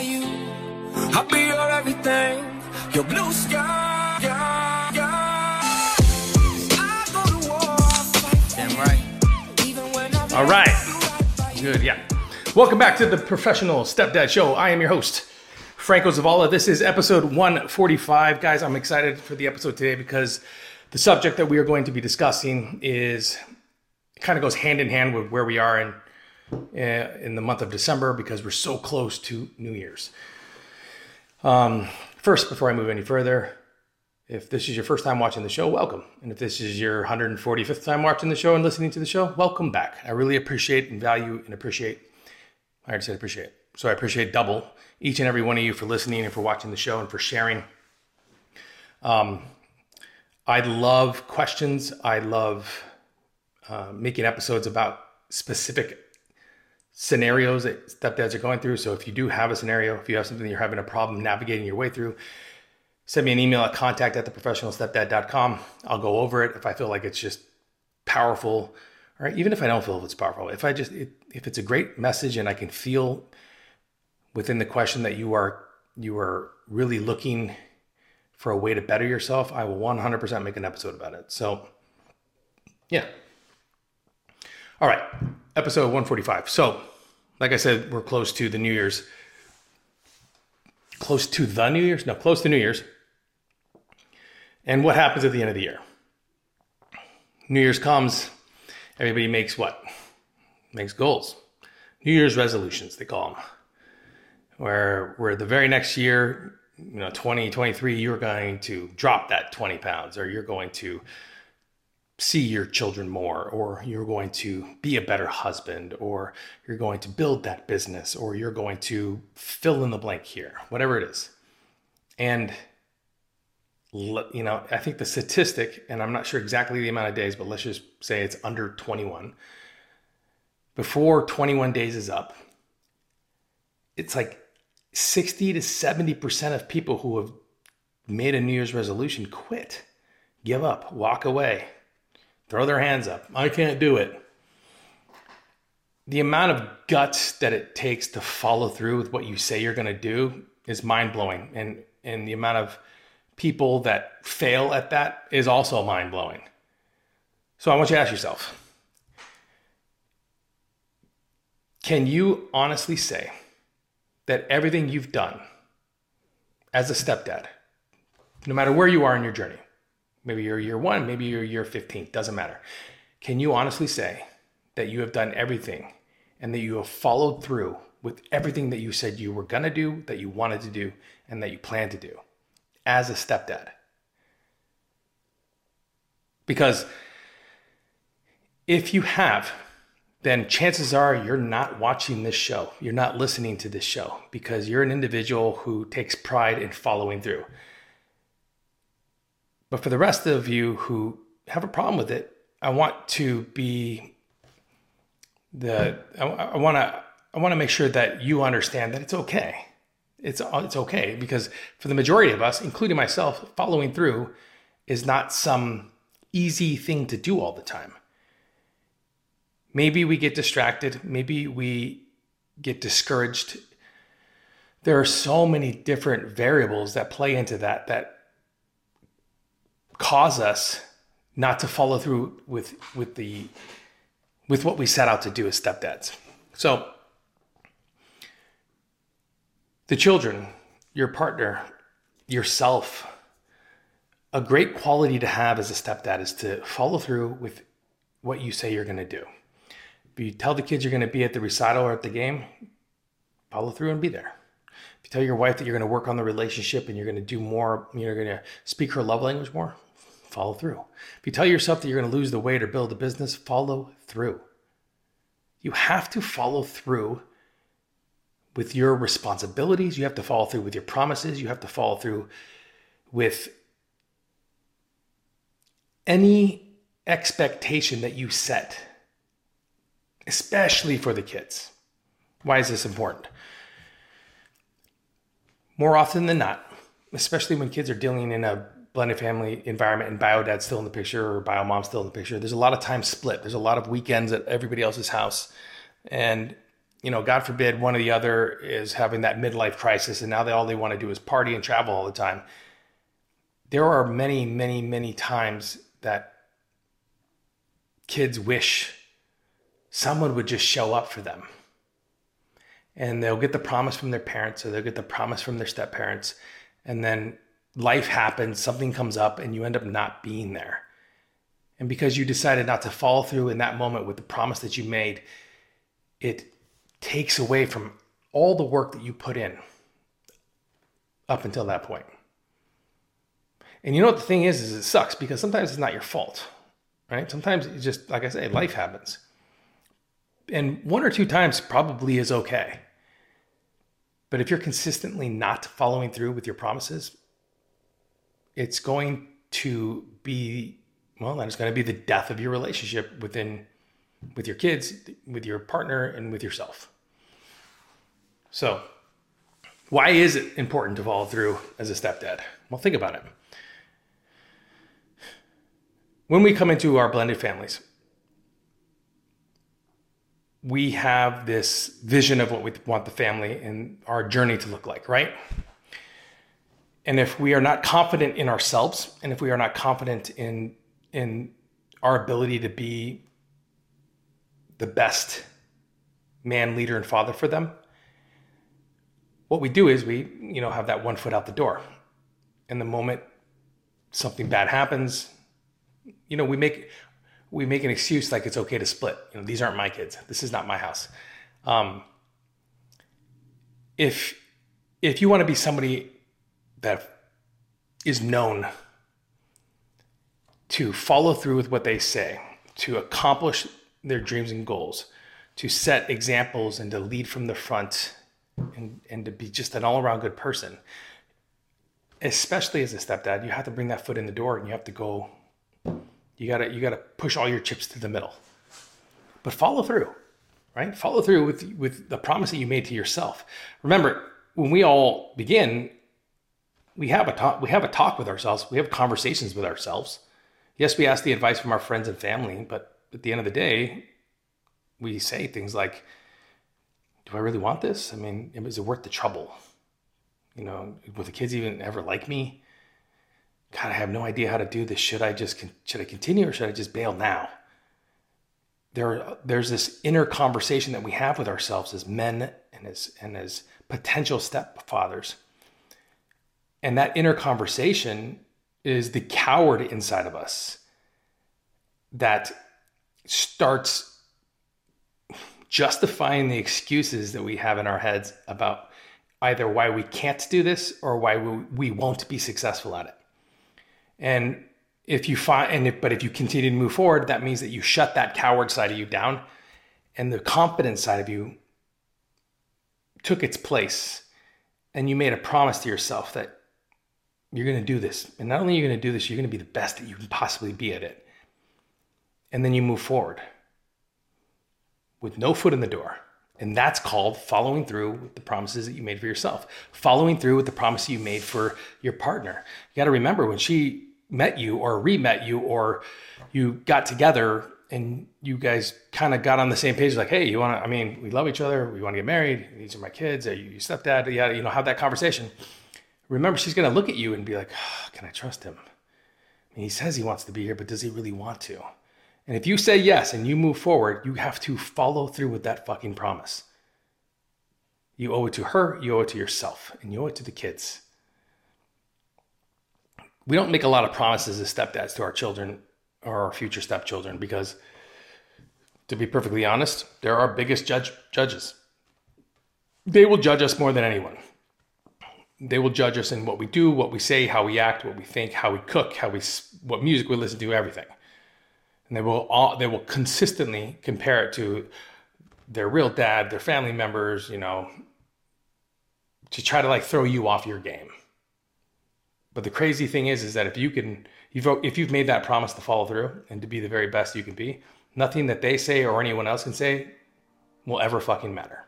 by you. I'll be your everything, your blue sky. Yeah, yeah. I go to war, Damn right. even when I'm All right. Good, yeah. Welcome back to the Professional Stepdad Show. I am your host, Franco Zavala. This is episode 145. Guys, I'm excited for the episode today because the subject that we are going to be discussing is kind of goes hand in hand with where we are in uh, in the month of December because we're so close to New Year's. Um, first, before I move any further, if this is your first time watching the show, welcome. And if this is your 145th time watching the show and listening to the show, welcome back. I really appreciate and value and appreciate. I already said appreciate. So I appreciate double each and every one of you for listening and for watching the show and for sharing. Um, I love questions. I love uh, making episodes about specific scenarios that stepdads are going through. So if you do have a scenario, if you have something you're having a problem navigating your way through, send me an email at contact at theprofessionalstepdad.com. I'll go over it if I feel like it's just powerful, or even if I don't feel it's powerful. If I just it, if it's a great message and I can feel within the question that you are you are really looking for a way to better yourself, I will 100% make an episode about it. So, yeah. All right, episode 145. So, like I said, we're close to the New Year's. Close to the New Year's? No, close to New Year's. And what happens at the end of the year? New Year's comes, everybody makes what? Makes goals. New Year's resolutions, they call them. Where, where the very next year, you know, 2023, you're going to drop that 20 pounds or you're going to see your children more, or you're going to be a better husband, or you're going to build that business, or you're going to fill in the blank here, whatever it is. And, you know, I think the statistic, and I'm not sure exactly the amount of days, but let's just say it's under 21. Before 21 days is up, it's like 60 to 70% of people who have made a New Year's resolution quit, give up, walk away, throw their hands up. I can't do it. The amount of guts that it takes to follow through with what you say you're going to do is mind blowing. And, and the amount of people that fail at that is also mind blowing. So I want you to ask yourself can you honestly say that everything you've done as a stepdad, no matter where you are in your journey, maybe you're year one, maybe you're year 15, doesn't matter. Can you honestly say that you have done everything and that you have followed through with everything that you said you were going to do, that you wanted to do, and that you plan to do as a stepdad? Because if you have, then chances are you're not watching this show. You're not listening to this show because you're an individual who takes pride in following through. But for the rest of you who have a problem with it, I want to be the I want to I want to make sure that you understand that it's okay. It's it's okay because for the majority of us, including myself, following through is not some easy thing to do all the time. Maybe we get distracted, maybe we get discouraged. There are so many different variables that play into that that cause us not to follow through with with the with what we set out to do as stepdads. So the children, your partner, yourself, a great quality to have as a stepdad is to follow through with what you say you're going to do. If you tell the kids you're going to be at the recital or at the game, follow through and be there. If you tell your wife that you're going to work on the relationship and you're going to do more, you're going to speak her love language more, follow through. If you tell yourself that you're going to lose the weight or build a business, follow through. You have to follow through with your responsibilities. You have to follow through with your promises. You have to follow through with any expectation that you set, especially for the kids. Why is this important? More often than not, especially when kids are dealing in a blended family environment and bio dad's still in the picture or bio mom's still in the picture, there's a lot of time split. There's a lot of weekends at everybody else's house. And you know, God forbid one or the other is having that midlife crisis and now they all they want to do is party and travel all the time. There are many, many, many times that kids wish someone would just show up for them. And they'll get the promise from their parents or they'll get the promise from their step parents. And then life happens, something comes up, and you end up not being there. And because you decided not to follow through in that moment with the promise that you made, it takes away from all the work that you put in up until that point. And you know what the thing is, is it sucks because sometimes it's not your fault, right? Sometimes it's just, like I say, life happens. And one or two times probably is okay. But if you're consistently not following through with your promises, it's going to be, well, that is going to be the death of your relationship within with your kids, with your partner, and with yourself. So, why is it important to follow through as a stepdad? Well, think about it. When we come into our blended families, we have this vision of what we want the family and our journey to look like, right? And if we are not confident in ourselves, and if we are not confident in in our ability to be the best man, leader, and father for them, what we do is we, you know, have that one foot out the door. And the moment something bad happens, you know, we make we make an excuse like it's okay to split. You know, these aren't my kids. This is not my house. Um, if if you want to be somebody that is known to follow through with what they say, to accomplish their dreams and goals, to set examples and to lead from the front and, and to be just an all around good person. Especially as a stepdad, you have to bring that foot in the door and you have to go, you gotta, you gotta push all your chips to the middle. But follow through, right? Follow through with, with the promise that you made to yourself. Remember, when we all begin, we have a talk, we have a talk with ourselves, we have conversations with ourselves. Yes, we ask the advice from our friends and family, but at the end of the day, we say things like, do I really want this? I mean, is it worth the trouble? You know, will the kids even ever like me? God, I have no idea how to do this. Should I just should I continue or should I just bail now? There, there's this inner conversation that we have with ourselves as men and as and as potential stepfathers, and that inner conversation is the coward inside of us that starts justifying the excuses that we have in our heads about either why we can't do this or why we, won't be successful at it. And if you find, and if, but if you continue to move forward, that means that you shut that coward side of you down and the confident side of you took its place and you made a promise to yourself that you're going to do this. And not only are you going to do this, you're going to be the best that you can possibly be at it. And then you move forward with no foot in the door. And that's called following through with the promises that you made for yourself, following through with the promise you made for your partner. You got to remember when she met you or re met you or you got together and you guys kind of got on the same page like, hey, you want to, I mean, we love each other. We want to get married. These are my kids. Are you stepdad? Yeah, you know, have that conversation. Remember, she's going to look at you and be like, oh, can I trust him? He says he wants to be here, but does he really want to? And if you say yes and you move forward, you have to follow through with that fucking promise. You owe it to her, you owe it to yourself, and you owe it to the kids. We don't make a lot of promises as stepdads to our children or our future stepchildren because, to be perfectly honest, they're our biggest judge, judges. They will judge us more than anyone. They will judge us in what we do, what we say, how we act, what we think, how we cook, how we, what music we listen to, everything and they will all they will consistently compare it to their real dad, their family members, you know, to try to like throw you off your game. But the crazy thing is, is that if you can, if you've made that promise to follow through and to be the very best you can be, nothing that they say or anyone else can say will ever fucking matter.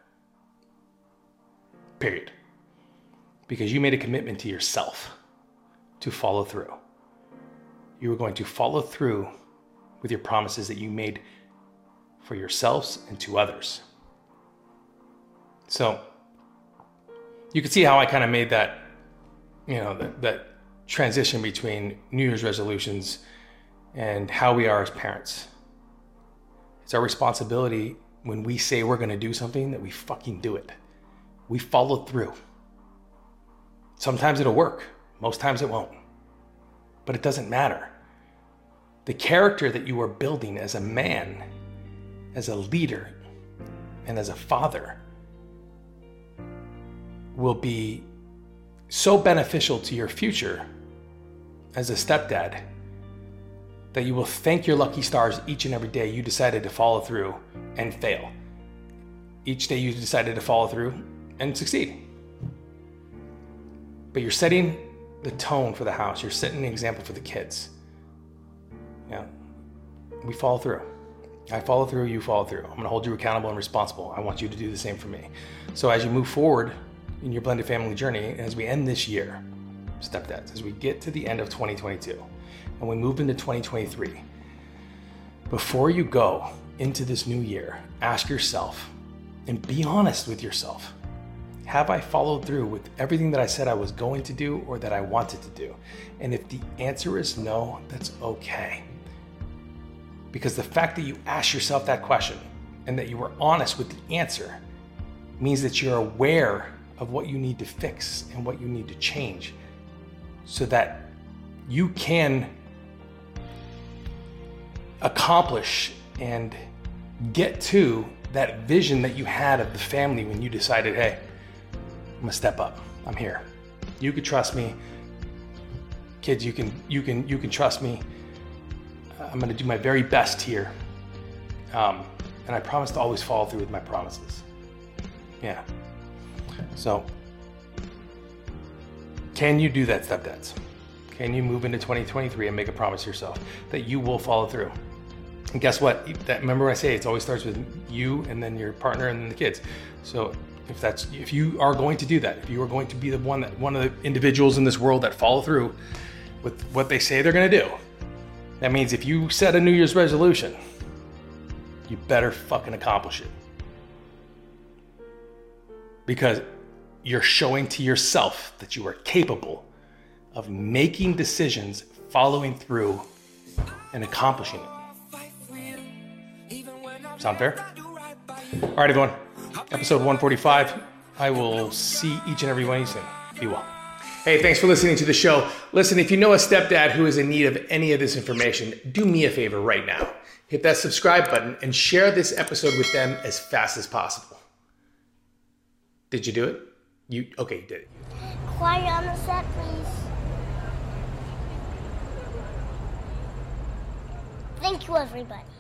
Period. Because you made a commitment to yourself to follow through. You were going to follow through with your promises that you made for yourselves and to others. So you can see how I kind of made that, you know, that, that transition between New Year's resolutions and how we are as parents. It's our responsibility when we say we're going to do something that we fucking do it. We follow through. Sometimes it'll work, most times it won't. But it doesn't matter. The character that you are building as a man, as a leader, and as a father will be so beneficial to your future as a stepdad that you will thank your lucky stars each and every day you decided to follow through and fail. Each day you decided to follow through and succeed. But you're setting the tone for the house, you're setting the example for the kids. Yeah. We follow through. I follow through, you follow through. I'm gonna hold you accountable and responsible. I want you to do the same for me. So as you move forward in your blended family journey, as we end this year, stepdads, as we get to the end of 2022 and we move into 2023, before you go into this new year, ask yourself and be honest with yourself. Have I followed through with everything that I said I was going to do or that I wanted to do? And if the answer is no, that's okay. Because the fact that you asked yourself that question and that you were honest with the answer means that you're aware of what you need to fix and what you need to change so that you can accomplish and get to that vision that you had of the family when you decided, hey, I'm gonna step up. I'm here. You can trust me. Kids, you can you can you can trust me. I'm gonna do my very best here. Um, and I promise to always follow through with my promises. Yeah. So, can you do that, stepdads? Can you move into 2023 and make a promise to yourself that you will follow through? And guess what? That remember I say it always starts with you and then your partner and then the kids. So if that's if you are going to do that, if you are going to be the one that one of the individuals in this world that follow through with what they say they're going to do, that means if you set a New Year's resolution, you better fucking accomplish it. Because you're showing to yourself that you are capable of making decisions, following through, and accomplishing it. Sound fair? All right, everyone. Episode 145. I will see each and every one of you soon. Be well. Hey, thanks for listening to the show. Listen, if you know a stepdad who is in need of any of this information, do me a favor right now. Hit that subscribe button and share this episode with them as fast as possible. Did you do it? You okay, you did it. Quiet on the set, please. Thank you, everybody.